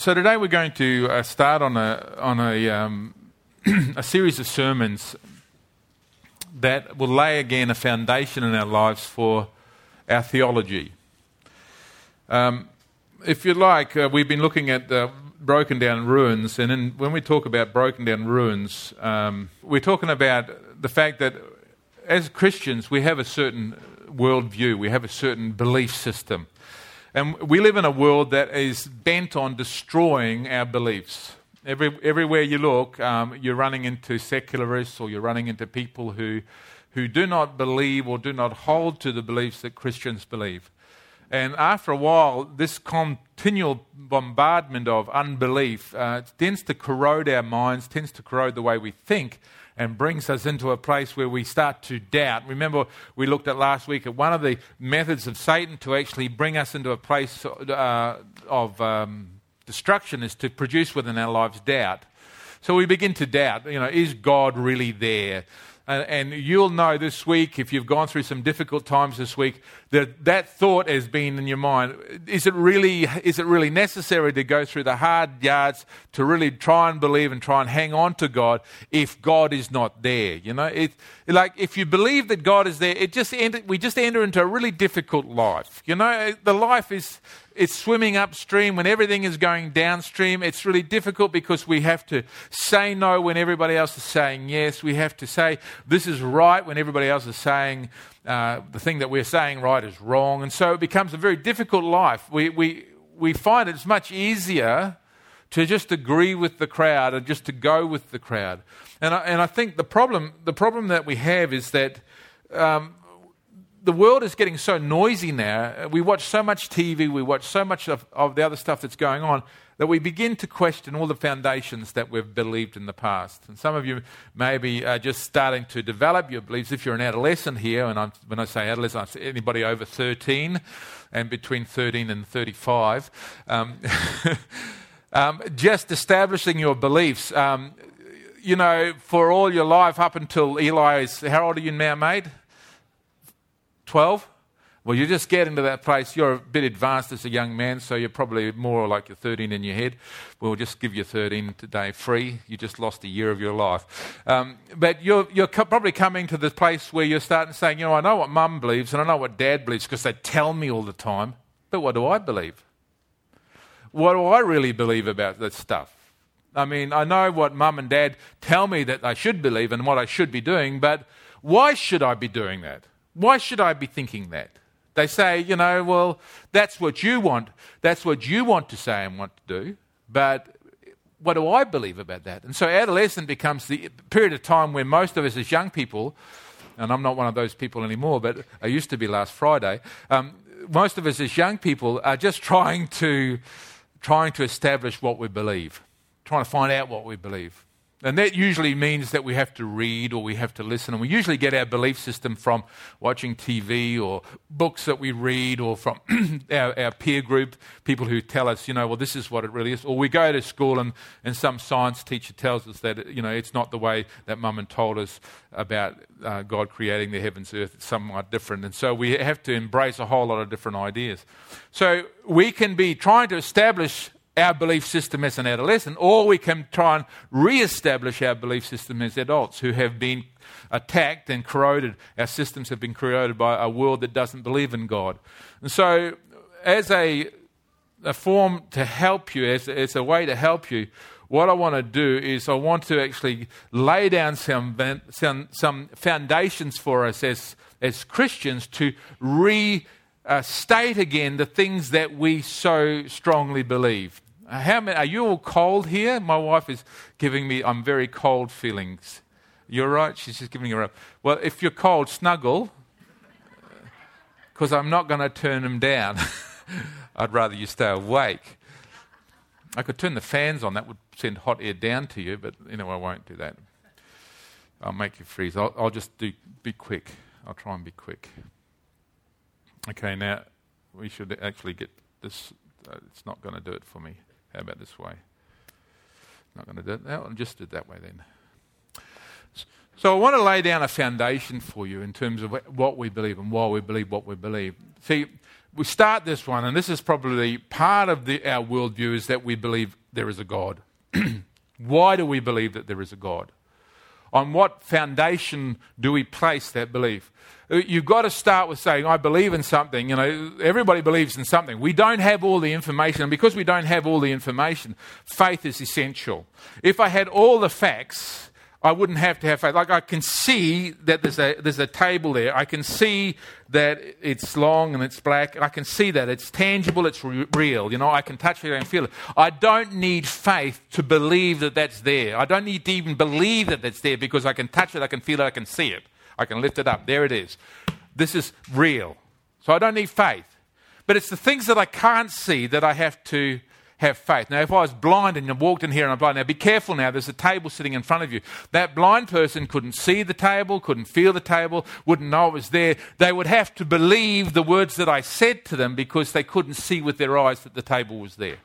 so today we're going to uh, start on a on a um, a series of sermons that will lay again a foundation in our lives for our theology. Um, if you like, uh, we've been looking at uh, broken down ruins, and in, when we talk about broken down ruins, um, we're talking about the fact that as Christians we have a certain worldview, we have a certain belief system. And we live in a world that is bent on destroying our beliefs. Every, everywhere you look, um, you're running into secularists or you're running into people who, who do not believe or do not hold to the beliefs that Christians believe. And after a while, this continual bombardment of unbelief uh, tends to corrode our minds, tends to corrode the way we think, and brings us into a place where we start to doubt. Remember, we looked at last week at one of the methods of Satan to actually bring us into a place uh, of. Um, destruction is to produce within our lives doubt. So we begin to doubt, you know, is God really there? And, you'll know this week, if you've gone through some difficult times this week, that that thought has been in your mind. Is it really, is it really necessary to go through the hard yards to really try and believe and try and hang on to God if God is not there? You know, it, like if you believe that God is there, it just we just enter into a really difficult life. You know, the life is it's swimming upstream when everything is going downstream. It's really difficult because we have to say no when everybody else is saying yes. We have to say this is right when everybody else is saying uh, the thing that we're saying right is wrong. And so it becomes a very difficult life. We, we, we find it's much easier to just agree with the crowd and just to go with the crowd. And I, and I think the problem, the problem that we have is that um, the world is getting so noisy now. We watch so much TV, we watch so much of, of, the other stuff that's going on, that we begin to question all the foundations that we've believed in the past. And some of you maybe are just starting to develop your beliefs. If you're an adolescent here, and I'm, when I say adolescent, I say anybody over 13 and between 13 and 35, um, um, just establishing your beliefs. Um, you know, for all your life up until Eli is, how old are you now, mate? 12? Well, you just get into that place. You're a bit advanced as a young man, so you're probably more like you're 13 in your head. We'll just give you 13 today free. You just lost a year of your life. Um, but you're, you're co- probably coming to the place where you're starting saying, you know, I know what mum believes and I know what dad believes because they tell me all the time. But what do I believe? What do I really believe about this stuff? I mean, I know what mum and dad tell me that I should believe and what I should be doing, but why should I be doing that? Why should I be thinking that? They say, you know, well, that's what you want. That's what you want to say and want to do. But what do I believe about that? And so adolescence becomes the period of time where most of us as young people, and I'm not one of those people anymore, but I used to be last Friday, um, most of us as young people are just trying to, trying to establish what we believe, trying to find out what we believe. And that usually means that we have to read or we have to listen. And we usually get our belief system from watching TV or books that we read or from our, our, peer group, people who tell us, you know, well, this is what it really is. Or we go to school and, and some science teacher tells us that, you know, it's not the way that mum and told us about uh, God creating the heavens earth. It's somewhat different. And so we have to embrace a whole lot of different ideas. So we can be trying to establish our belief system as an adolescent, or we can try and re-establish our belief system as adults who have been attacked and corroded. Our systems have been corroded by a world that doesn't believe in God. And so, as a, a form to help you, as, as a way to help you, what I want to do is I want to actually lay down some, some, some foundations for us as, as Christians to re uh, state again the things that we so strongly believe. Uh, how many, are you all cold here? My wife is giving me, I'm very cold feelings. You're right, she's just giving her up. Well, if you're cold, snuggle, because I'm not going to turn them down. I'd rather you stay awake. I could turn the fans on, that would send hot air down to you, but you know, I won't do that. I'll make you freeze. I'll, I'll just do, be quick. I'll try and be quick. Okay, now we should actually get this. Uh, it's not going to do it for me. How about this way? Not going to do it. No, I'll just do it that way then. So I want to lay down a foundation for you in terms of what we believe and why we believe what we believe. See, we start this one, and this is probably part of the, our worldview, is that we believe there is a God. Why do we believe that there is a God? On what foundation do we place that belief? Uh, you've got to start with saying, I believe in something. You know, everybody believes in something. We don't have all the information, and because we don't have all the information, faith is essential. If I had all the facts, I wouldn't have to have faith. Like I can see that there's a there's a table there. I can see that it's long and it's black. I can see that it's tangible. It's re- real. You know, I can touch it and feel it. I don't need faith to believe that that's there. I don't need to even believe that that's there because I can touch it. I can feel it. I can see it. I can lift it up. There it is. This is real. So I don't need faith. But it's the things that I can't see that I have to have faith. Now, if I was blind and walked in here and I'm blind, now be careful now, there's a table sitting in front of you. That blind person couldn't see the table, couldn't feel the table, wouldn't know it was there. They would have to believe the words that I said to them because they couldn't see with their eyes that the table was there.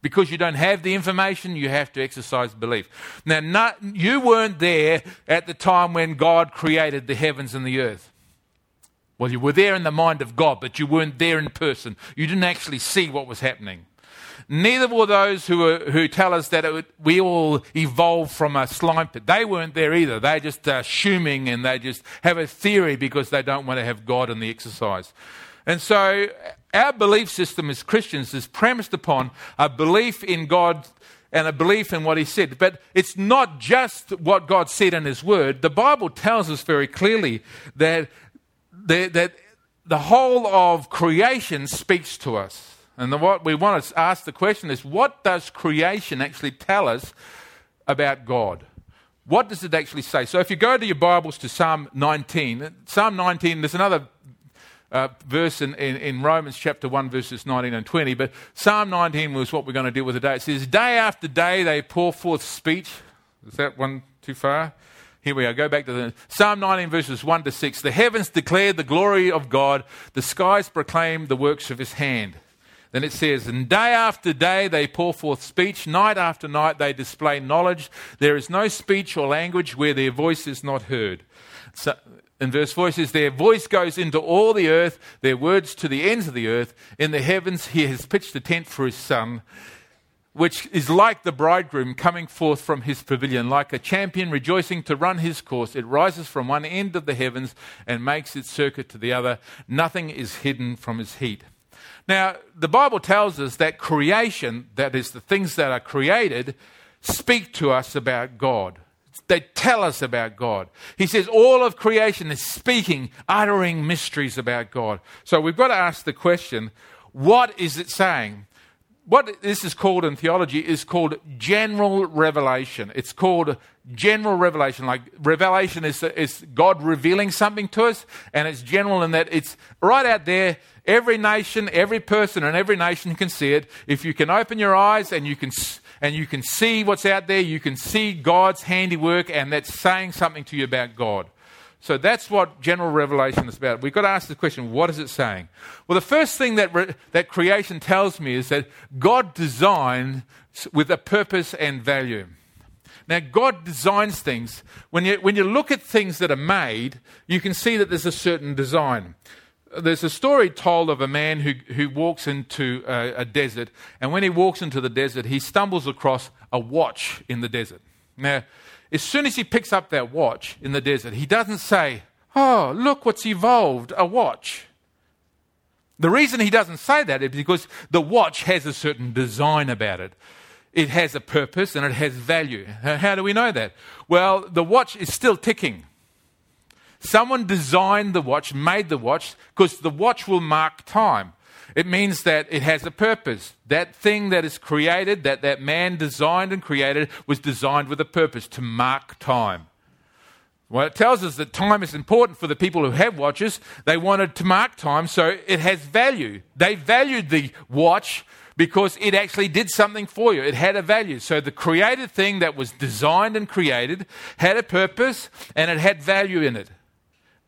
Because you don't have the information, you have to exercise belief. Now, not, you weren't there at the time when God created the heavens and the earth. Well, you were there in the mind of God, but you weren't there in person. You didn't actually see what was happening. Neither were those who, were, who tell us that it, we all evolved from a slime pit. They weren't there either. They're just uh, assuming and they just have a theory because they don't want to have God in the exercise. And so our belief system as Christians is premised upon a belief in God and a belief in what He said. But it's not just what God said in His Word. The Bible tells us very clearly that, that the whole of creation speaks to us. And the, what we want to ask the question is what does creation actually tell us about God? What does it actually say? So if you go to your Bibles to Psalm 19, Psalm 19, there's another uh, verse in, in, in, Romans chapter 1, verses 19 and 20, but Psalm 19 was what we're going to deal with today. It says, Day after day they pour forth speech. Is that one too far? Here we are. Go back to the Psalm 19, verses 1 to 6. The heavens declare the glory of God, the skies proclaim the works of his hand. Then it says, And day after day they pour forth speech, night after night they display knowledge. There is no speech or language where their voice is not heard. So, in verse 4 it says, Their voice goes into all the earth, their words to the ends of the earth. In the heavens he has pitched a tent for his son, which is like the bridegroom coming forth from his pavilion, like a champion rejoicing to run his course. It rises from one end of the heavens and makes its circuit to the other. Nothing is hidden from his heat. Now, the Bible tells us that creation, that is, the things that are created, speak to us about God. They tell us about God. He says all of creation is speaking, uttering mysteries about God. So we've got to ask the question what is it saying? What this is called in theology is called general revelation. It's called general revelation. Like revelation is, is God revealing something to us, and it's general in that it's right out there Every nation, every person, and every nation can see it. If you can open your eyes and you can, and you can see what's out there, you can see God's handiwork, and that's saying something to you about God. So that's what general revelation is about. We've got to ask the question what is it saying? Well, the first thing that, re- that creation tells me is that God designed with a purpose and value. Now, God designs things. When you, when you look at things that are made, you can see that there's a certain design there's a story told of a man who, who walks into a, a, desert, and when he walks into the desert, he stumbles across a watch in the desert. Now, as soon as he picks up that watch in the desert, he doesn't say, Oh, look what's evolved a watch. The reason he doesn't say that is because the watch has a certain design about it. It has a purpose and it has value. How do we know that? Well, the watch is still ticking. Someone designed the watch, made the watch, because the watch will mark time. It means that it has a purpose. That thing that is created, that that man designed and created, was designed with a purpose to mark time. Well, it tells us that time is important for the people who have watches. They wanted to mark time, so it has value. They valued the watch because it actually did something for you. It had a value. So the created thing that was designed and created had a purpose and it had value in it.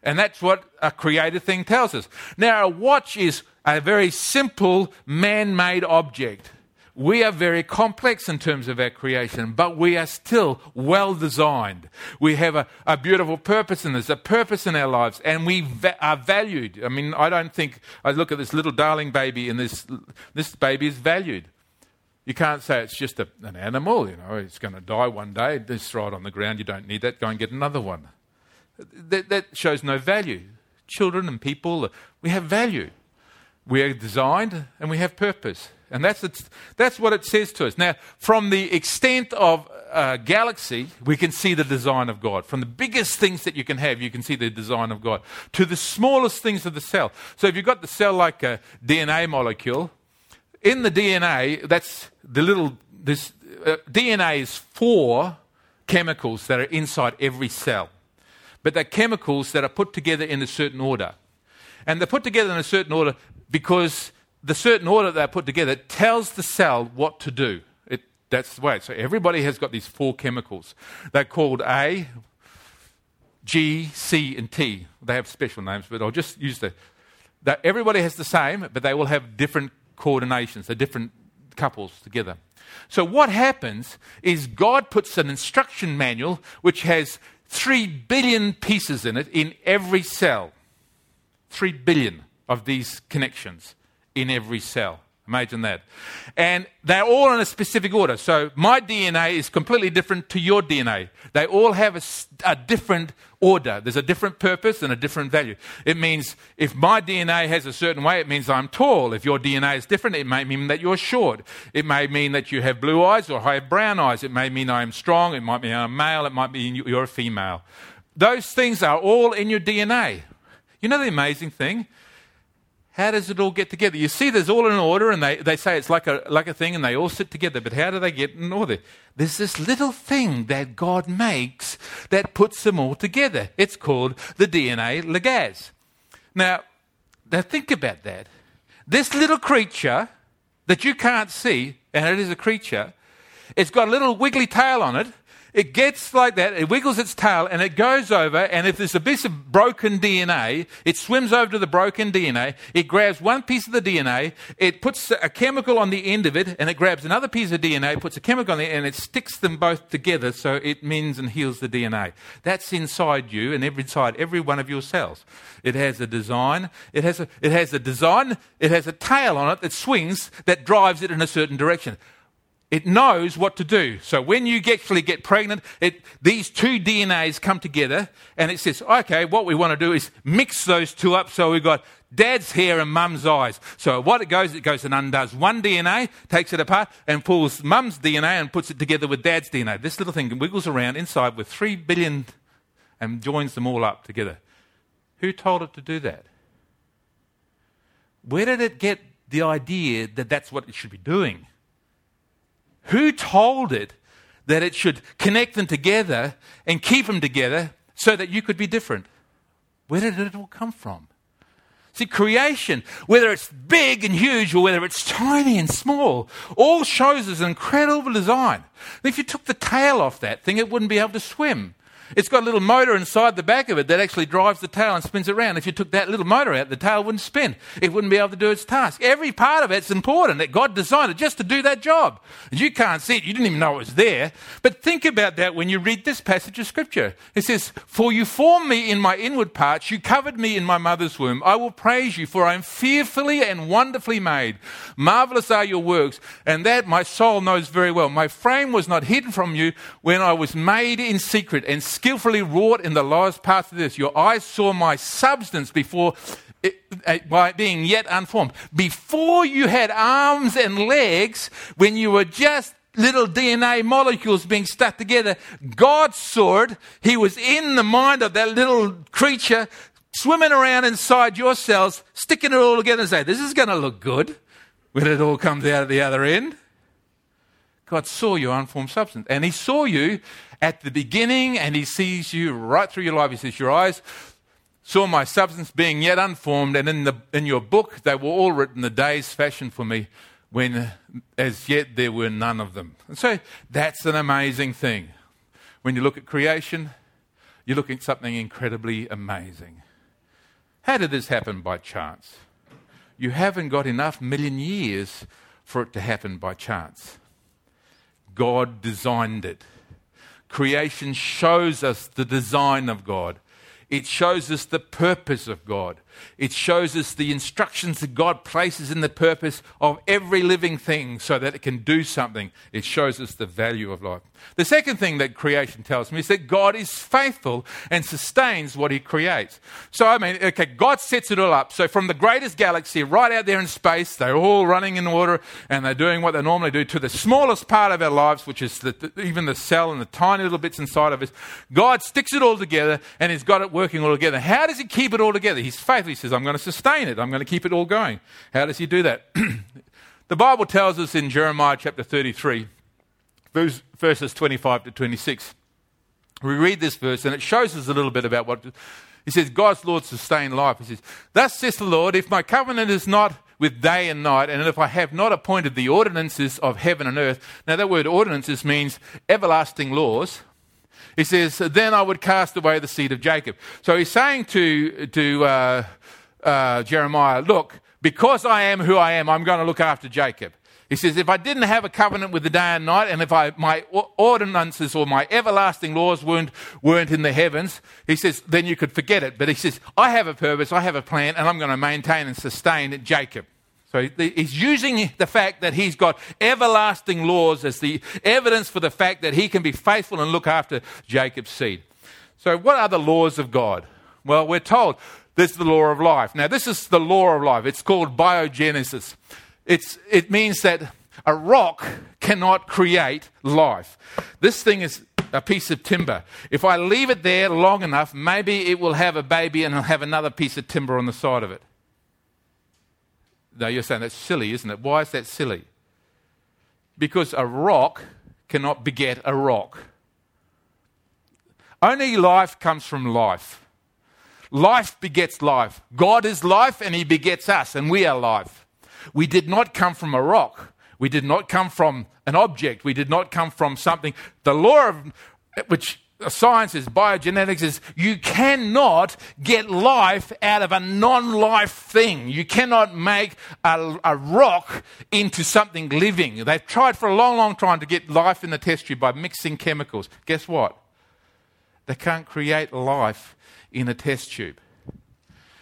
And that's what a created thing tells us. Now, a watch is a very simple man made object. we are very complex in terms of our creation, but we are still well designed. We have a, a beautiful purpose in this, a purpose in our lives, and we va- are valued. I mean, I don't think, I look at this little darling baby, and this, this baby is valued. You can't say it's just a, an animal, you know, it's going to die one day, just throw it on the ground, you don't need that, go and get another one. That, that shows no value. Children and people, we have value. We are designed and we have purpose. And that's, that's what it says to us. Now, from the extent of a galaxy, we can see the design of God. From the biggest things that you can have, you can see the design of God. To the smallest things of the cell. So if you've got the cell like a DNA molecule, in the DNA, that's the little, this uh, DNA is four chemicals that are inside every cell. But they're chemicals that are put together in a certain order. And they're put together in a certain order because the certain order they're put together tells the cell what to do. It, that's the way. So everybody has got these four chemicals. They're called A, G, C, and T. They have special names, but I'll just use the. That everybody has the same, but they will have different coordinations. They're different couples together. So what happens is God puts an instruction manual which has three billion pieces in it in every cell. Three billion of these connections in every cell. Imagine that. And they're all in a specific order. So my DNA is completely different to your DNA. They all have a, a, different order. There's a different purpose and a different value. It means if my DNA has a certain way, it means I'm tall. If your DNA is different, it may mean that you're short. It may mean that you have blue eyes or I have brown eyes. It may mean I'm strong. It might mean I'm male. It might mean you're a female. Those things are all in your DNA. You know the amazing thing? How does it all get together? You see, there's all in order, and they, they say it's like a, like a thing, and they all sit together. But how do they get in order? There's this little thing that God makes that puts them all together. It's called the DNA ligase. Now, now think about that. This little creature that you can't see, and it is a creature, it's got a little wiggly tail on it, it gets like that, it wiggles its tail, and it goes over, and if there's a piece of broken DNA, it swims over to the broken DNA, it grabs one piece of the DNA, it puts a chemical on the end of it, and it grabs another piece of DNA, puts a chemical on it, and it sticks them both together so it mends and heals the DNA. That's inside you and inside every one of your cells. It has a design, it has a, it has a design, it has a tail on it that swings, that drives it in a certain direction. It knows what to do. So when you actually get pregnant, it, these two DNAs come together and it says, okay, what we want to do is mix those two up so we've got dad's hair and mum's eyes. So what it goes, it goes and undoes one DNA, takes it apart and pulls mum's DNA and puts it together with dad's DNA. This little thing wiggles around inside with three billion and joins them all up together. Who told it to do that? Where did it get the idea that that's what it should be doing? Who told it that it should connect them together and keep them together so that you could be different? Where did it all come from? See, creation, whether it's big and huge or whether it's tiny and small, all shows us an incredible design. If you took the tail off that thing, it wouldn't be able to swim. It's got a little motor inside the back of it that actually drives the tail and spins it around. If you took that little motor out, the tail wouldn't spin. It wouldn't be able to do its task. Every part of it's important. That God designed it just to do that job. You can't see it. You didn't even know it was there. But think about that when you read this passage of Scripture. It says, For you formed me in my inward parts. You covered me in my mother's womb. I will praise you, for I am fearfully and wonderfully made. Marvelous are your works, and that my soul knows very well. My frame was not hidden from you when I was made in secret and skillfully wrought in the lowest parts of this. Your eyes saw my substance before it, uh, by being yet unformed. Before you had arms and legs, when you were just little DNA molecules being stuck together, God saw it. He was in the mind of that little creature swimming around inside your cells, sticking it all together and say, This is going to look good when it all comes out at the other end. God saw your unformed substance. And He saw you at the beginning and He sees you right through your life. He says, Your eyes saw my substance being yet unformed, and in, the, in your book they were all written the days fashioned for me when as yet there were none of them. And so that's an amazing thing. When you look at creation, you're looking at something incredibly amazing. How did this happen by chance? You haven't got enough million years for it to happen by chance. God designed it. Creation shows us the design of God. It shows us the purpose of God. It shows us the instructions that God places in the purpose of every living thing so that it can do something. It shows us the value of life. The second thing that creation tells me is that God is faithful and sustains what he creates. So, I mean, okay, God sets it all up. So, from the greatest galaxy right out there in space, they're all running in water and they're doing what they normally do, to the smallest part of our lives, which is the, even the cell and the tiny little bits inside of us. God sticks it all together and He's got it working all together. How does He keep it all together? He's faithful he says, I'm going to sustain it. I'm going to keep it all going. How does he do that? the Bible tells us in Jeremiah chapter 33, verses 25 to 26. We read this verse and it shows us a little bit about what he says, God's Lord sustain life. He says, Thus says the Lord, if my covenant is not with day and night, and if I have not appointed the ordinances of heaven and earth. Now, that word ordinances means everlasting laws. He says, Then I would cast away the seed of Jacob. So he's saying to, to uh, uh, Jeremiah, Look, because I am who I am, I'm going to look after Jacob. He says, if I didn't have a covenant with the day and night, and if I, my ordinances or my everlasting laws weren't, weren't in the heavens, he says, then you could forget it. But he says, I have a purpose, I have a plan, and I'm going to maintain and sustain Jacob. So he's using the fact that he's got everlasting laws as the evidence for the fact that he can be faithful and look after Jacob's seed. So, what are the laws of God? Well, we're told this is the law of life. Now, this is the law of life. It's called biogenesis. It's, it means that a rock cannot create life. This thing is a piece of timber. If I leave it there long enough, maybe it will have a baby and it'll have another piece of timber on the side of it. Now you're saying that's silly, isn't it? Why is that silly? Because a rock cannot beget a rock. Only life comes from life. Life begets life. God is life and He begets us, and we are life. We did not come from a rock. We did not come from an object. We did not come from something. The law of which Uh, science is, biogenetics is, you cannot get life out of a non life thing. You cannot make a, a, rock into something living. They've tried for a long, long time to get life in the test tube by mixing chemicals. Guess what? They can't create life in a test tube.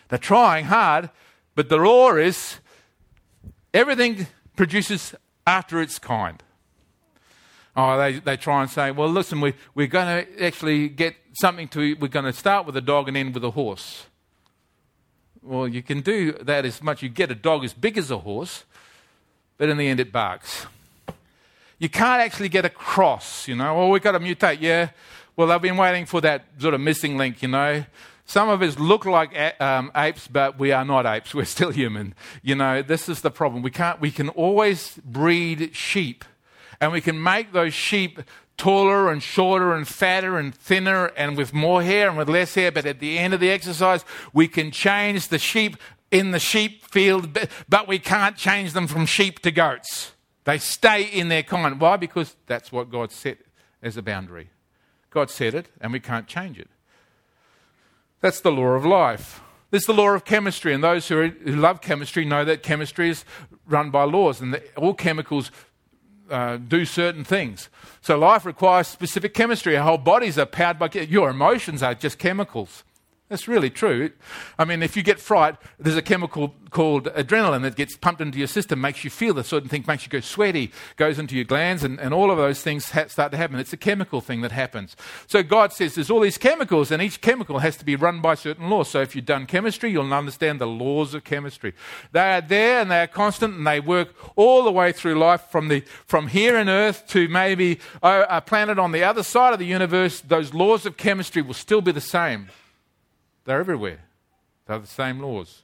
They're trying hard, but the law is everything produces after its kind. Oh, they, they try and say, well, listen, we, we're going to actually get something to, we're going to start with a dog and end with a horse. Well, you can do that as much. You get a dog as big as a horse, but in the end it barks. You can't actually get a cross, you know. Well, we've got to mutate, yeah. Well, I've been waiting for that sort of missing link, you know. Some of us look like um, apes, but we are not apes. We're still human. You know, this is the problem. We can't. We can always breed sheep and we can make those sheep taller and shorter and fatter and thinner and with more hair and with less hair. But at the end of the exercise, we can change the sheep in the sheep field, but we can't change them from sheep to goats. They stay in their kind. Why? Because that's what God set as a boundary. God set it, and we can't change it. That's the law of life. This is the law of chemistry, and those who, are, who love chemistry know that chemistry is run by laws, and the, all chemicals uh, do certain things. So life requires specific chemistry. Our whole bodies are powered by your emotions are just chemicals. That's really true. I mean, if you get fright, there's a chemical called adrenaline that gets pumped into your system, makes you feel the certain thing, makes you go sweaty, goes into your glands, and, and all of those things ha- start to happen. It's a chemical thing that happens. So God says there's all these chemicals, and each chemical has to be run by certain laws. So if you've done chemistry, you'll understand the laws of chemistry. They are there and they are constant, and they work all the way through life from, the, from here on Earth to maybe oh, a planet on the other side of the universe. Those laws of chemistry will still be the same. They're everywhere. They're the same laws.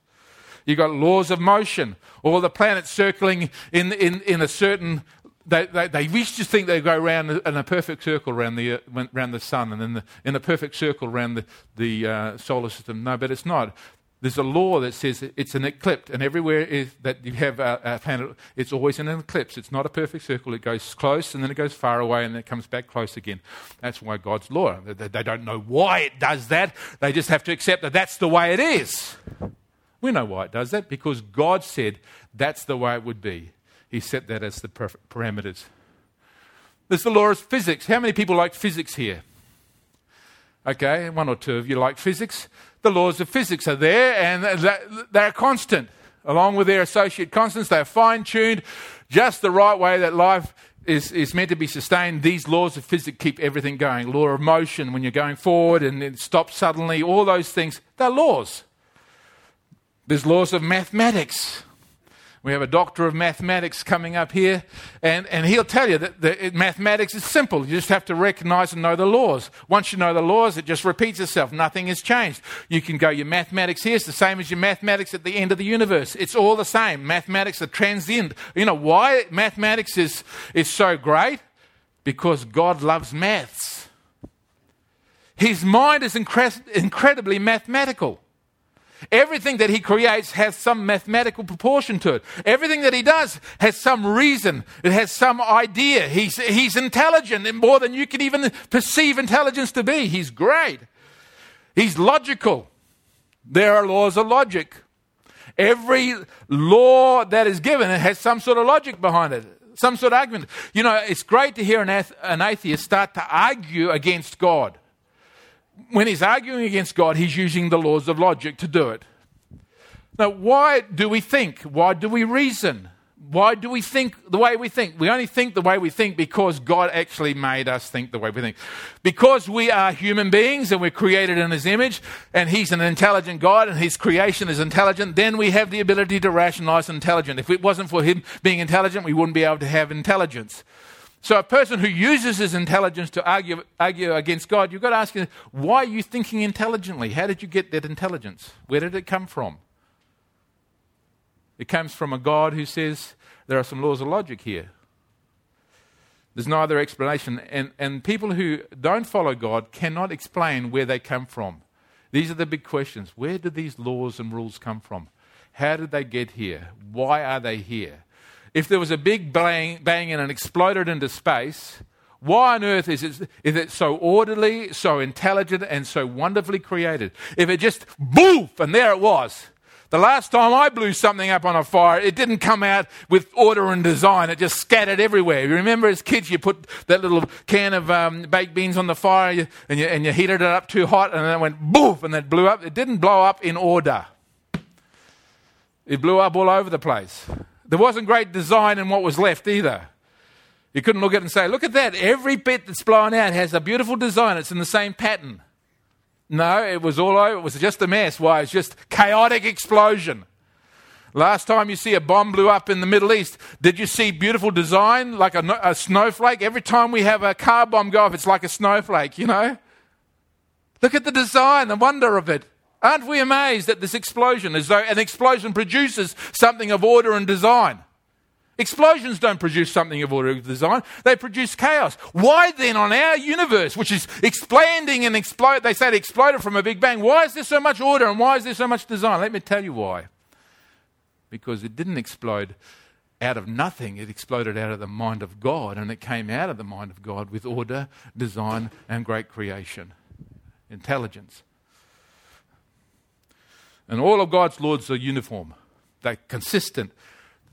You've got laws of motion. All the planets circling in, in, in a certain. They, they, they used to think they go around in a perfect circle around the, around the sun and then the, in a perfect circle around the, the uh, solar system. No, but it's not. There's a law that says it's an eclipse, and everywhere is, that you have a, a, planet, it's always in an eclipse. It's not a perfect circle. It goes close, and then it goes far away, and then it comes back close again. That's why God's law. They, they don't know why it does that. They just have to accept that that's the way it is. We know why it does that because God said that's the way it would be. He set that as the parameters. There's the law of physics. How many people like physics here? Okay, one or two of you like physics. The laws of physics are there and they're constant. Along with their associate constants, they're fine tuned just the right way that life is, is meant to be sustained. These laws of physics keep everything going. Law of motion, when you're going forward and it stops suddenly, all those things, they're laws. There's laws of mathematics. We have a doctor of mathematics coming up here, and, and he'll tell you that the, mathematics is simple. You just have to recognize and know the laws. Once you know the laws, it just repeats itself. Nothing has changed. You can go, your mathematics here is the same as your mathematics at the end of the universe. It's all the same. Mathematics are transient. You know why mathematics is, is so great? Because God loves maths. His mind is incre- incredibly mathematical. Everything that he creates has some mathematical proportion to it. Everything that he does has some reason. It has some idea. He's, he's intelligent more than you can even perceive intelligence to be. He's great. He's logical. There are laws of logic. Every law that is given has some sort of logic behind it, some sort of argument. You know, it's great to hear an, ath- an atheist start to argue against God when he's arguing against God, he's using the laws of logic to do it. Now, why do we think? Why do we reason? Why do we think the way we think? We only think the way we think because God actually made us think the way we think. Because we are human beings and we're created in His image, and He's an intelligent God and His creation is intelligent, then we have the ability to rationalize intelligence. If it wasn't for Him being intelligent, we wouldn't be able to have intelligence. So, a person who uses his intelligence to argue, argue against God, you've got to ask him, why are you thinking intelligently? How did you get that intelligence? Where did it come from? It comes from a God who says there are some laws of logic here. There's no other explanation. And, and people who don't follow God cannot explain where they come from. These are the big questions. Where do these laws and rules come from? How did they get here? Why are they here? If there was a big bang, bang and it exploded into space, why on earth is it, is it so orderly, so intelligent, and so wonderfully created? If it just boof and there it was. The last time I blew something up on a fire, it didn't come out with order and design. It just scattered everywhere. You remember as kids, you put that little can of um, baked beans on the fire and you, and you heated it up too hot and then it went boof and it blew up. It didn't blow up in order. It blew up all over the place. There wasn't great design in what was left either. You couldn't look at it and say, look at that. Every bit that's blown out has a beautiful design. It's in the same pattern. No, it was all over. It was just a mess. Why? It's just chaotic explosion. Last time you see a bomb blew up in the Middle East, did you see beautiful design like a, a snowflake? Every time we have a car bomb go off, it's like a snowflake, you know? Look at the design, the wonder of it. Aren't we amazed at this explosion as though an explosion produces something of order and design? Explosions don't produce something of order and design, they produce chaos. Why then, on our universe, which is expanding and explode, they say it exploded from a Big Bang, why is there so much order and why is there so much design? Let me tell you why. Because it didn't explode out of nothing, it exploded out of the mind of God, and it came out of the mind of God with order, design, and great creation, intelligence. And all of God's laws are uniform, they're consistent.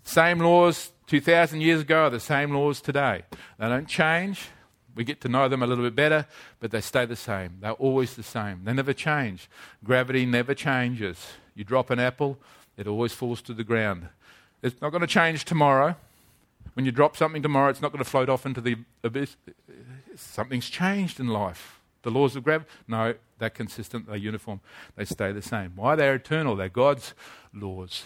Same laws 2,000 years ago are the same laws today. They don't change. We get to know them a little bit better, but they stay the same. They're always the same. They never change. Gravity never changes. You drop an apple, it always falls to the ground. It's not going to change tomorrow. When you drop something tomorrow, it's not going to float off into the abyss. Something's changed in life. The laws of gravity? No, they're consistent, they're uniform, they stay the same. Why? They're eternal, they're God's laws.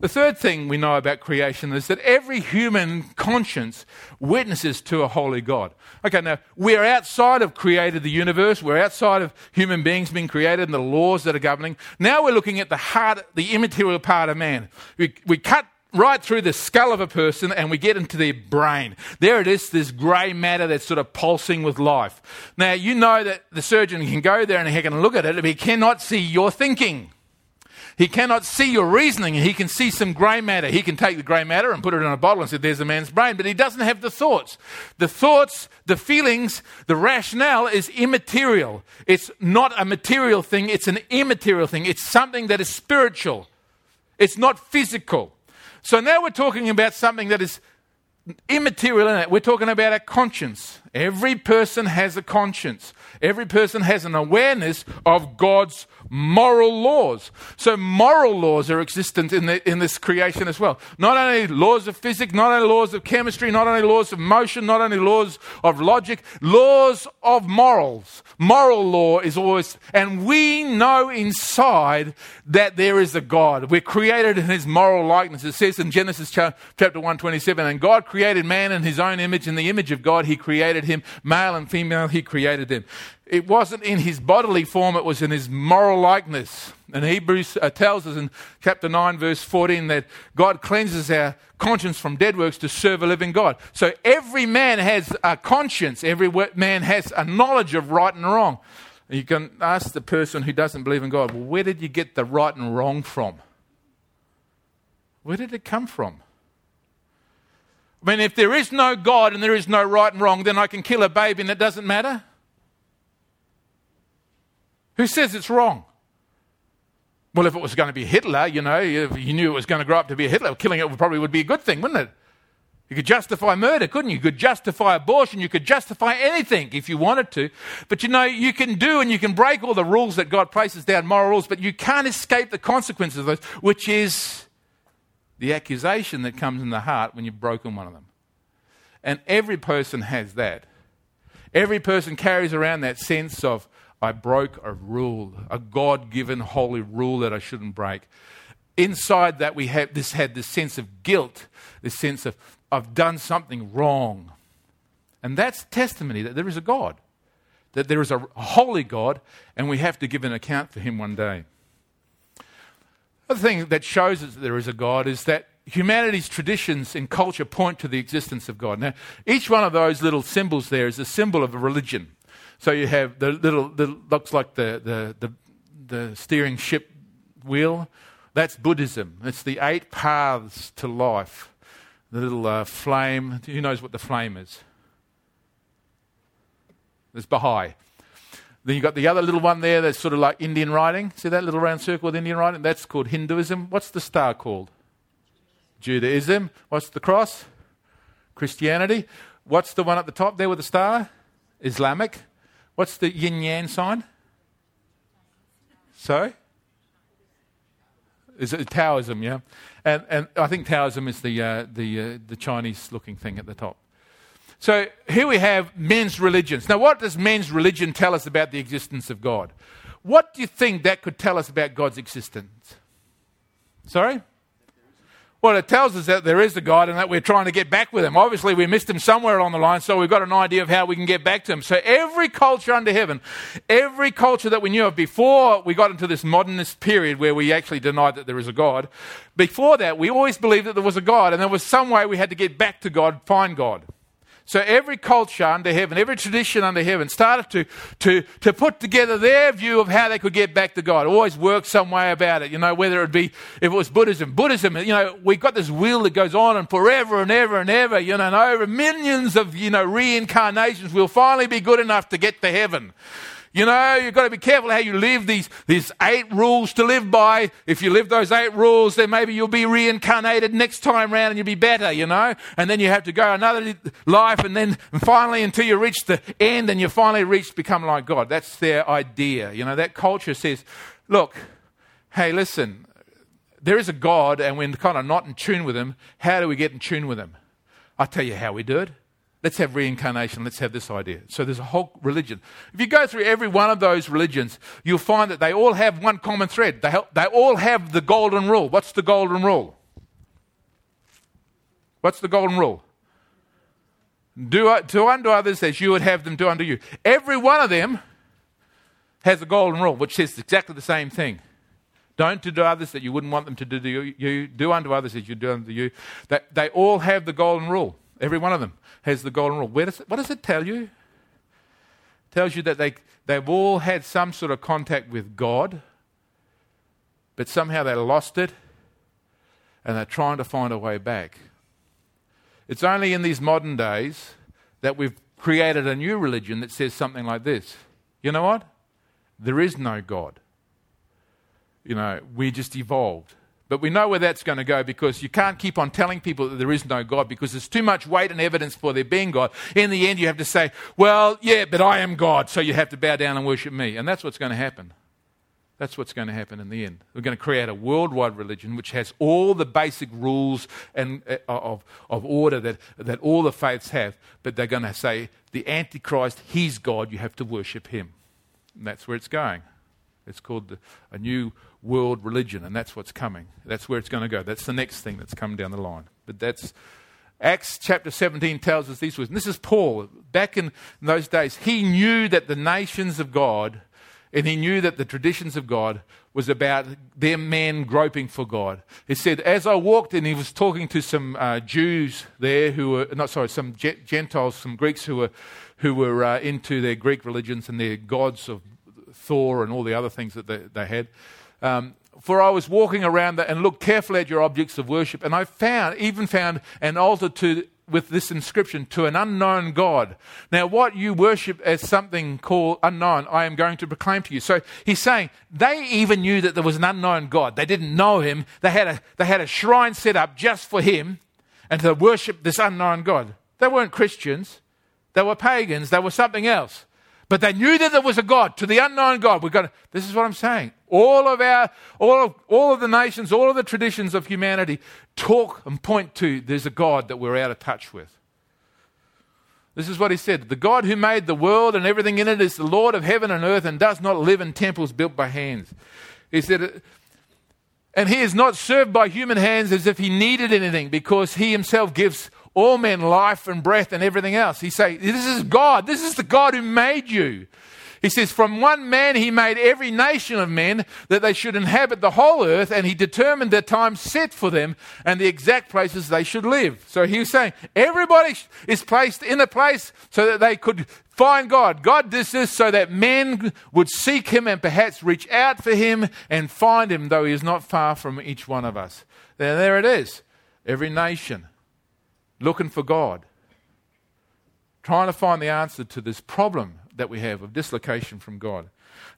The third thing we know about creation is that every human conscience witnesses to a holy God. Okay, now we're outside of created the universe, we're outside of human beings being created and the laws that are governing. Now we're looking at the heart, the immaterial part of man. We, we cut right through the skull of a person and we get into their brain. There it is, this grey matter that's sort of pulsing with life. Now, you know that the surgeon can go there and he can look at it, but he cannot see your thinking. He cannot see your reasoning. He can see some grey matter. He can take the grey matter and put it in a bottle and say, There's a man's brain. But he doesn't have the thoughts. The thoughts, the feelings, the rationale is immaterial. It's not a material thing, it's an immaterial thing. It's something that is spiritual, it's not physical. So now we're talking about something that is immaterial in it. We're talking about a conscience. Every person has a conscience. Every person has an awareness of God's moral laws. So moral laws are existent in, the, in this creation as well. Not only laws of physics, not only laws of chemistry, not only laws of motion, not only laws of logic, laws of morals. Moral law is always, and we know inside that there is a God. We're created in his moral likeness. It says in Genesis chapter 127, and God created man in his own image. In the image of God, he created him. Male and female, he created them. It wasn't in his bodily form, it was in his moral likeness. And Hebrews uh, tells us in chapter 9, verse 14, that God cleanses our conscience from dead works to serve a living God. So every man has a conscience, every man has a knowledge of right and wrong. You can ask the person who doesn't believe in God, well, where did you get the right and wrong from? Where did it come from? I mean, if there is no God and there is no right and wrong, then I can kill a baby and it doesn't matter. Who says it's wrong? Well, if it was going to be Hitler, you know, if you knew it was going to grow up to be a Hitler, killing it probably would be a good thing, wouldn't it? You could justify murder, couldn't you? You could justify abortion. You could justify anything if you wanted to. But you know, you can do and you can break all the rules that God places down, moral rules, but you can't escape the consequences of those, which is the accusation that comes in the heart when you've broken one of them. And every person has that. Every person carries around that sense of, I broke a rule, a God given holy rule that I shouldn't break. Inside that, we have this had this sense of guilt, this sense of, I've done something wrong. And that's testimony that there is a God, that there is a holy God, and we have to give an account for him one day. The thing that shows us that there is a God is that humanity's traditions and culture point to the existence of God. Now, each one of those little symbols there is a symbol of a religion. So you have the little, the, looks like the, the, the, the steering ship wheel. That's Buddhism. It's the eight paths to life. The little uh, flame. Who knows what the flame is? There's Baha'i. Then you've got the other little one there that's sort of like Indian writing. See that little round circle with Indian writing? That's called Hinduism. What's the star called? Judaism. What's the cross? Christianity. What's the one at the top there with the star? Islamic. What's the yin yang sign? Sorry? Is it Taoism, yeah? And, and I think Taoism is the, uh, the, uh, the Chinese looking thing at the top. So here we have men's religions. Now, what does men's religion tell us about the existence of God? What do you think that could tell us about God's existence? Sorry? Well, it tells us that there is a God and that we're trying to get back with him. Obviously, we missed him somewhere along the line, so we've got an idea of how we can get back to him. So, every culture under heaven, every culture that we knew of before we got into this modernist period where we actually denied that there is a God, before that, we always believed that there was a God and there was some way we had to get back to God, find God. So every culture under heaven, every tradition under heaven started to, to, to put together their view of how they could get back to God. Always work some way about it, you know, whether it be, if it was Buddhism. Buddhism, you know, we've got this wheel that goes on and forever and ever and ever, you know, and over millions of, you know, reincarnations, we'll finally be good enough to get to heaven. You know, you've got to be careful how you live these, these eight rules to live by. If you live those eight rules, then maybe you'll be reincarnated next time round and you'll be better, you know? And then you have to go another life and then finally until you reach the end and you finally reach become like God. That's their idea. You know, that culture says, look, hey, listen, there is a God and we're kind of not in tune with him. How do we get in tune with him? I'll tell you how we do it. Let's have reincarnation. Let's have this idea. So there's a whole religion. If you go through every one of those religions, you'll find that they all have one common thread. They, help, they all have the golden rule. What's the golden rule? What's the golden rule? Do, unto others as you would have them do unto you. Every one of them has a golden rule, which says exactly the same thing. Don't do to others that you wouldn't want them to do to you. Do unto others as you do unto you. That they all have the golden rule. Every one of them has the golden rule. Does it, what does it tell you? It tells you that they, they've all had some sort of contact with God, but somehow they lost it and they're trying to find a way back. It's only in these modern days that we've created a new religion that says something like this You know what? There is no God. You know, we just evolved. But we know where that's going to go because you can't keep on telling people that there is no God because there's too much weight and evidence for there being God. In the end, you have to say, well, yeah, but I am God, so you have to bow down and worship me. And that's what's going to happen. That's what's going to happen in the end. We're going to create a worldwide religion which has all the basic rules and, uh, of, of order that, that all the faiths have, but they're going to say, the Antichrist, he's God, you have to worship him. And that's where it's going. It's called the, a new world religion, and that's what's coming. That's where it's going to go. That's the next thing that's coming down the line. But that's Acts chapter 17 tells us these words. And this is Paul. Back in those days, he knew that the nations of God and he knew that the traditions of God was about their men groping for God. He said, As I walked, and he was talking to some uh, Jews there who were, not sorry, some Gentiles, some Greeks who were, who were uh, into their Greek religions and their gods of Thor and all the other things that they, they had. Um, for I was walking around and looked carefully at your objects of worship, and I found, even found an altar to with this inscription to an unknown God. Now, what you worship as something called unknown, I am going to proclaim to you. So he's saying they even knew that there was an unknown God. They didn't know him. They had a, they had a shrine set up just for him and to worship this unknown God. They weren't Christians, they were pagans, they were something else. But they knew that there was a God, to the unknown God. We've got to, this is what I'm saying. All of our, all of, all of the nations, all of the traditions of humanity talk and point to there's a God that we're out of touch with. This is what he said The God who made the world and everything in it is the Lord of heaven and earth and does not live in temples built by hands. He said, and he is not served by human hands as if he needed anything because he himself gives all men life and breath and everything else. He say, this is God. This is the God who made you. He says, From one man he made every nation of men that they should inhabit the whole earth, and he determined the time set for them and the exact places they should live. So he was saying, Everybody is placed in a place so that they could find God. God did this so that men would seek him and perhaps reach out for him and find him, though he is not far from each one of us. Then there it is. Every nation looking for God, trying to find the answer to this problem that we have of dislocation from God.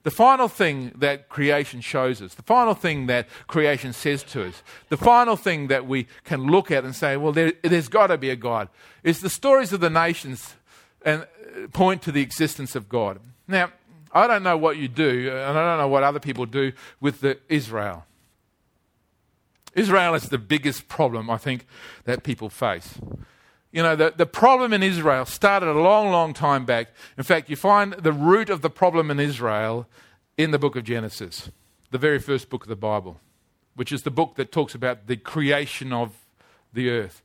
The final thing that creation shows us, the final thing that creation says to us, the final thing that we can look at and say, well, there, has got to be a God, is the stories of the nations and uh, point to the existence of God. Now, I don't know what you do, and I don't know what other people do with the Israel. Israel is the biggest problem, I think, that people face. You know, the, the problem in Israel started a long, long time back. In fact, you find the root of the problem in Israel in the book of Genesis, the very first book of the Bible, which is the book that talks about the creation of the earth.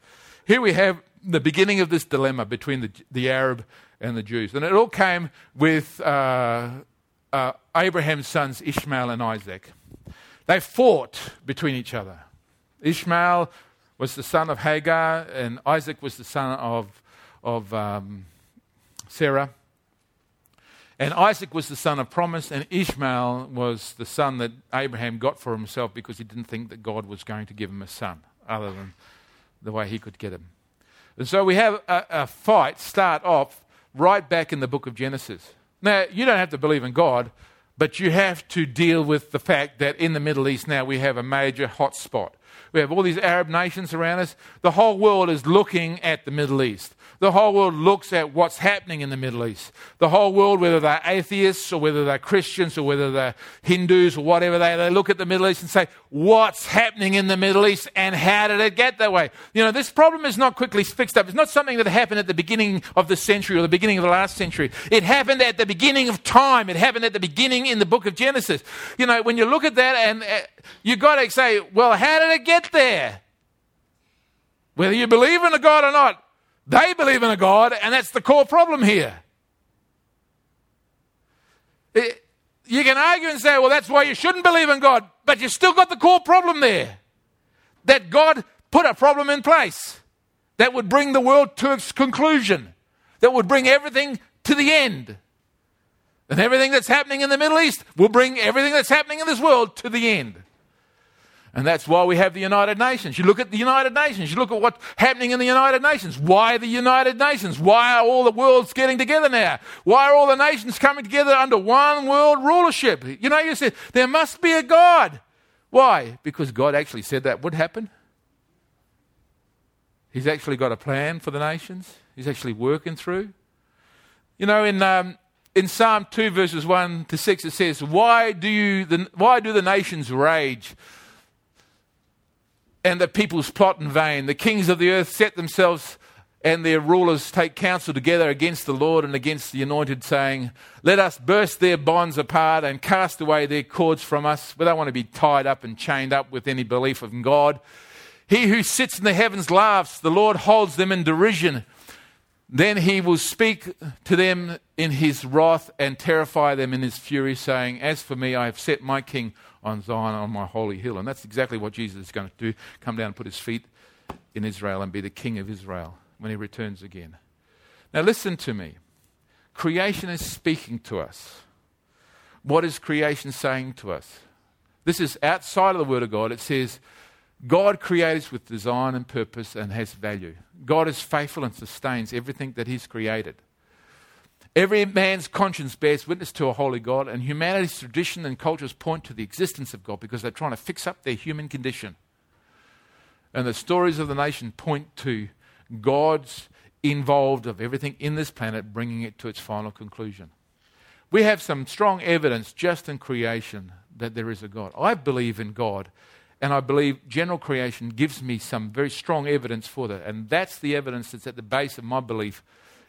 Here we have the beginning of this dilemma between the, the Arab and the Jews. And it all came with uh, uh, Abraham's sons, Ishmael and Isaac. They fought between each other. Ishmael was the son of Hagar, and Isaac was the son of, of um, Sarah. And Isaac was the son of promise, and Ishmael was the son that Abraham got for himself because he didn't think that God was going to give him a son other than the way he could get him. And so we have a, a fight start off right back in the book of Genesis. Now, you don't have to believe in God, but you have to deal with the fact that in the Middle East now we have a major hot spot. We have all these Arab nations around us. The whole world is looking at the Middle East. The whole world looks at what's happening in the Middle East. The whole world, whether they're atheists or whether they're Christians or whether they're Hindus or whatever they, they look at the Middle East and say, what's happening in the Middle East and how did it get that way? You know, this problem is not quickly fixed up. It's not something that happened at the beginning of the century or the beginning of the last century. It happened at the beginning of time. It happened at the beginning in the book of Genesis. You know, when you look at that and uh, you got to say, well, how did it get there? Whether you believe in a God or not, they believe in a God, and that's the core problem here. It, you can argue and say, well, that's why you shouldn't believe in God, but you've still got the core problem there. That God put a problem in place that would bring the world to its conclusion, that would bring everything to the end. And everything that's happening in the Middle East will bring everything that's happening in this world to the end. And that's why we have the United Nations. You look at the United Nations, you look at what's happening in the United Nations. Why the United Nations? Why are all the worlds getting together now? Why are all the nations coming together under one world rulership? You know, you said there must be a God. Why? Because God actually said that would happen. He's actually got a plan for the nations. He's actually working through. You know, in, um, in Psalm 2, verses 1 to 6, it says, Why do, you, the, why do the nations rage and the peoples plot in vain? The kings of the earth set themselves and their rulers take counsel together against the Lord and against the anointed, saying, Let us burst their bonds apart and cast away their cords from us. We don't want to be tied up and chained up with any belief in God. He who sits in the heavens laughs, the Lord holds them in derision. Then he will speak to them in his wrath and terrify them in his fury, saying, As for me, I have set my king on Zion, on my holy hill. And that's exactly what Jesus is going to do come down and put his feet in Israel and be the king of Israel when he returns again. Now, listen to me. Creation is speaking to us. What is creation saying to us? This is outside of the Word of God. It says, God creates with design and purpose and has value. God is faithful and sustains everything that He's created. Every man's conscience bears witness to a holy God, and humanity's tradition and cultures point to the existence of God because they're trying to fix up their human condition. And the stories of the nation point to God's involved of everything in this planet, bringing it to its final conclusion. We have some strong evidence just in creation that there is a God. I believe in God, and I believe general creation gives me some very strong evidence for that. And that's the evidence that's at the base of my belief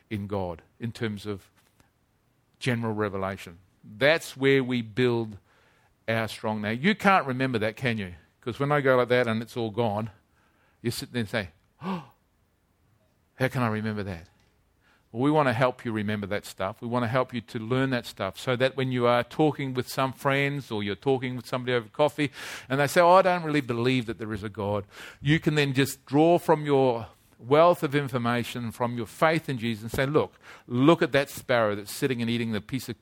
in God in terms of general revelation. That's where we build our strong. Now, you can't remember that, can you? Because when I go like that and it's all gone, you sit there and say, Oh, how can I remember that? Well, we want to help you remember that stuff. We want to help you to learn that stuff so that when you are talking with some friends or you're talking with somebody over coffee and they say, Oh, I don't really believe that there is a God, you can then just draw from your wealth of information, from your faith in Jesus, and say, Look, look at that sparrow that's sitting and eating the piece of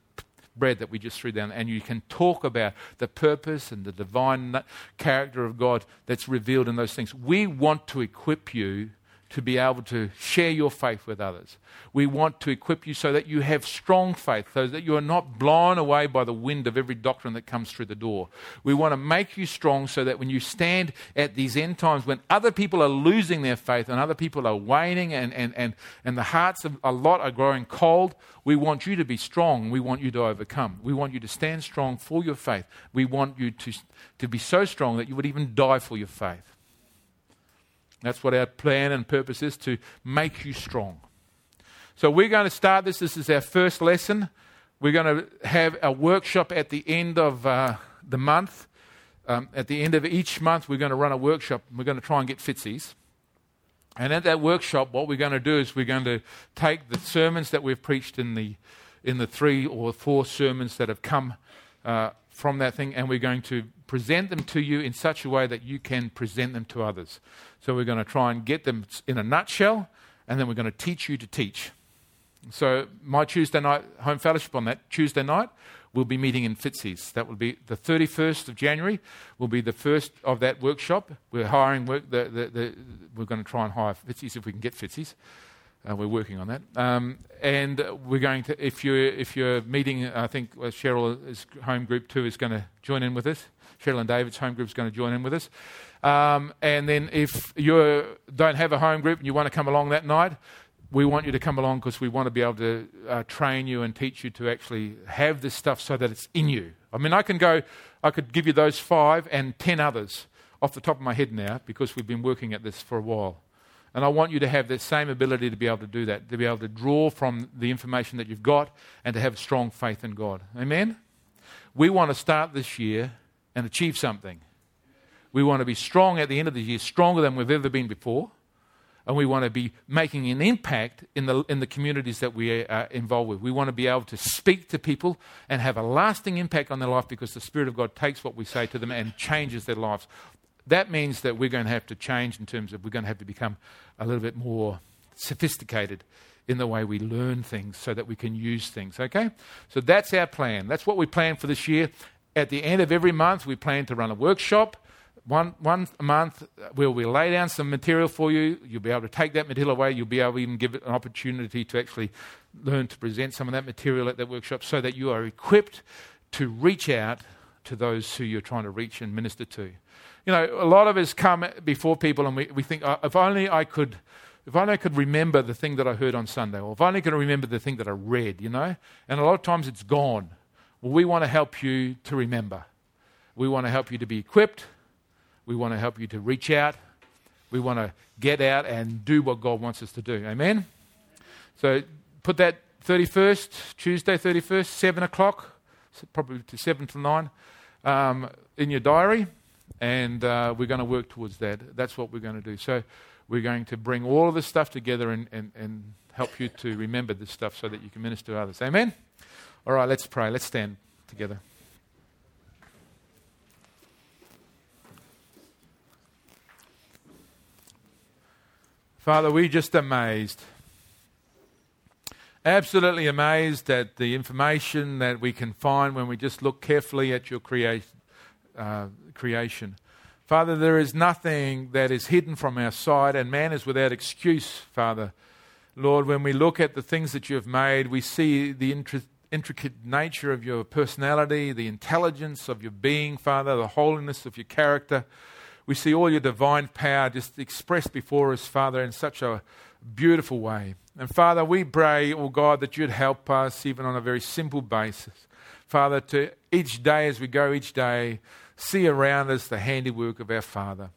bread that we just threw down, and you can talk about the purpose and the divine character of God that's revealed in those things. We want to equip you to be able to share your faith with others. We want to equip you so that you have strong faith, so that you are not blown away by the wind of every doctrine that comes through the door. We want to make you strong so that when you stand at these end times, when other people are losing their faith and other people are waning and, and, and, and the hearts of a lot are growing cold, we want you to be strong. We want you to overcome. We want you to stand strong for your faith. We want you to, to be so strong that you would even die for your faith. That's what our plan and purpose is to make you strong. So we're going to start this. This is our first lesson. We're going to have a workshop at the end of uh, the month. Um, at the end of each month, we're going to run a workshop. We're going to try and get Fitzies. And at that workshop, what we're going to do is we're going to take the sermons that we've preached in the, in the three or four sermons that have come uh, from that thing, and we're going to present them to you in such a way that you can present them to others. So we're going to try and get them in a nutshell, and then we're going to teach you to teach. So my Tuesday night home fellowship on that Tuesday night, we'll be meeting in Fitzy's. That will be the 31st of January. Will be the first of that workshop. We're hiring work. The, the, the, we're going to try and hire Fitzy's if we can get Fitzy's. Uh, we're working on that. Um, and we're going to, if you're, if you're meeting, I think uh, Cheryl's home group too is going to join in with us. Cheryl and David's home group is going to join in with us. Um, and then if you don't have a home group and you want to come along that night, we want you to come along because we want to be able to uh, train you and teach you to actually have this stuff so that it's in you. I mean, I can go, I could give you those five and ten others off the top of my head now because we've been working at this for a while. And I want you to have that same ability to be able to do that, to be able to draw from the information that you've got and to have strong faith in God. Amen? We want to start this year and achieve something. We want to be strong at the end of the year, stronger than we've ever been before. And we want to be making an impact in the, in the communities that we are involved with. We want to be able to speak to people and have a lasting impact on their life because the Spirit of God takes what we say to them and changes their lives. That means that we're going to have to change in terms of we're going to have to become a little bit more sophisticated in the way we learn things so that we can use things, okay? So that's our plan. That's what we plan for this year. At the end of every month, we plan to run a workshop one, one month uh, where we lay down some material for you. You'll be able to take that material away. You'll be able to even give it an opportunity to actually learn to present some of that material at that workshop so that you are equipped to reach out to those who you're trying to reach and minister to. You know, a lot of us come before people and we, we think, oh, if only I could. If only I could remember the thing that I heard on Sunday, or if only I could remember the thing that I read, you know? And a lot of times it's gone. Well, we want to help you to remember. We want to help you to be equipped. We want to help you to reach out. We want to get out and do what God wants us to do. Amen? So put that 31st, Tuesday 31st, 7 o'clock, probably to 7 to 9, um, in your diary, and uh, we're going to work towards that. That's what we're going to do. So we're going to bring all of this stuff together and, and, and help you to remember this stuff so that you can minister to others. Amen? All right, let's pray. Let's stand together. Father, we're just amazed absolutely amazed at the information that we can find when we just look carefully at your crea- uh, creation. Father, there is nothing that is hidden from our sight, and man is without excuse, Father. Lord, when we look at the things that you have made, we see the intricate nature of your personality, the intelligence of your being, Father, the holiness of your character. We see all your divine power just expressed before us, Father, in such a beautiful way. And Father, we pray, oh God, that you'd help us even on a very simple basis. Father, to each day as we go each day, see around us the handiwork of our Father.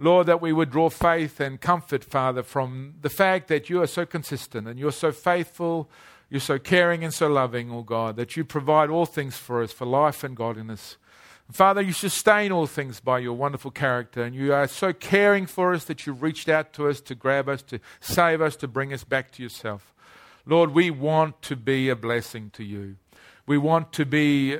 Lord, that we would draw faith and comfort, Father, from the fact that you are so consistent and you're so faithful, you're so caring and so loving, oh God, that you provide all things for us for life and godliness. Father, you sustain all things by your wonderful character, and you are so caring for us that you reached out to us to grab us, to save us, to bring us back to yourself. Lord, we want to be a blessing to you. We want to be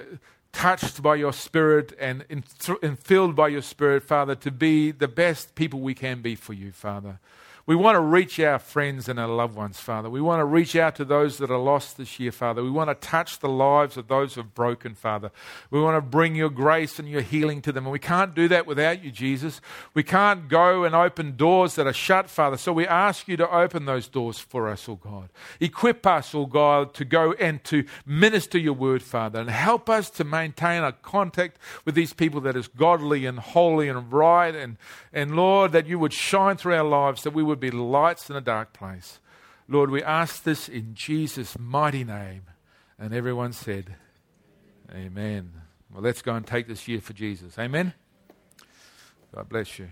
touched by your Spirit and, and filled by your Spirit, Father, to be the best people we can be for you, Father. We want to reach our friends and our loved ones, Father. We want to reach out to those that are lost this year, Father. We want to touch the lives of those who have broken, Father. We want to bring your grace and your healing to them. And we can't do that without you, Jesus. We can't go and open doors that are shut, Father. So we ask you to open those doors for us, oh God. Equip us, oh God, to go and to minister your word, Father. And help us to maintain a contact with these people that is godly and holy and right. And, and Lord, that you would shine through our lives, that we would be lights in a dark place. Lord, we ask this in Jesus' mighty name. And everyone said, Amen. Well, let's go and take this year for Jesus. Amen. God bless you.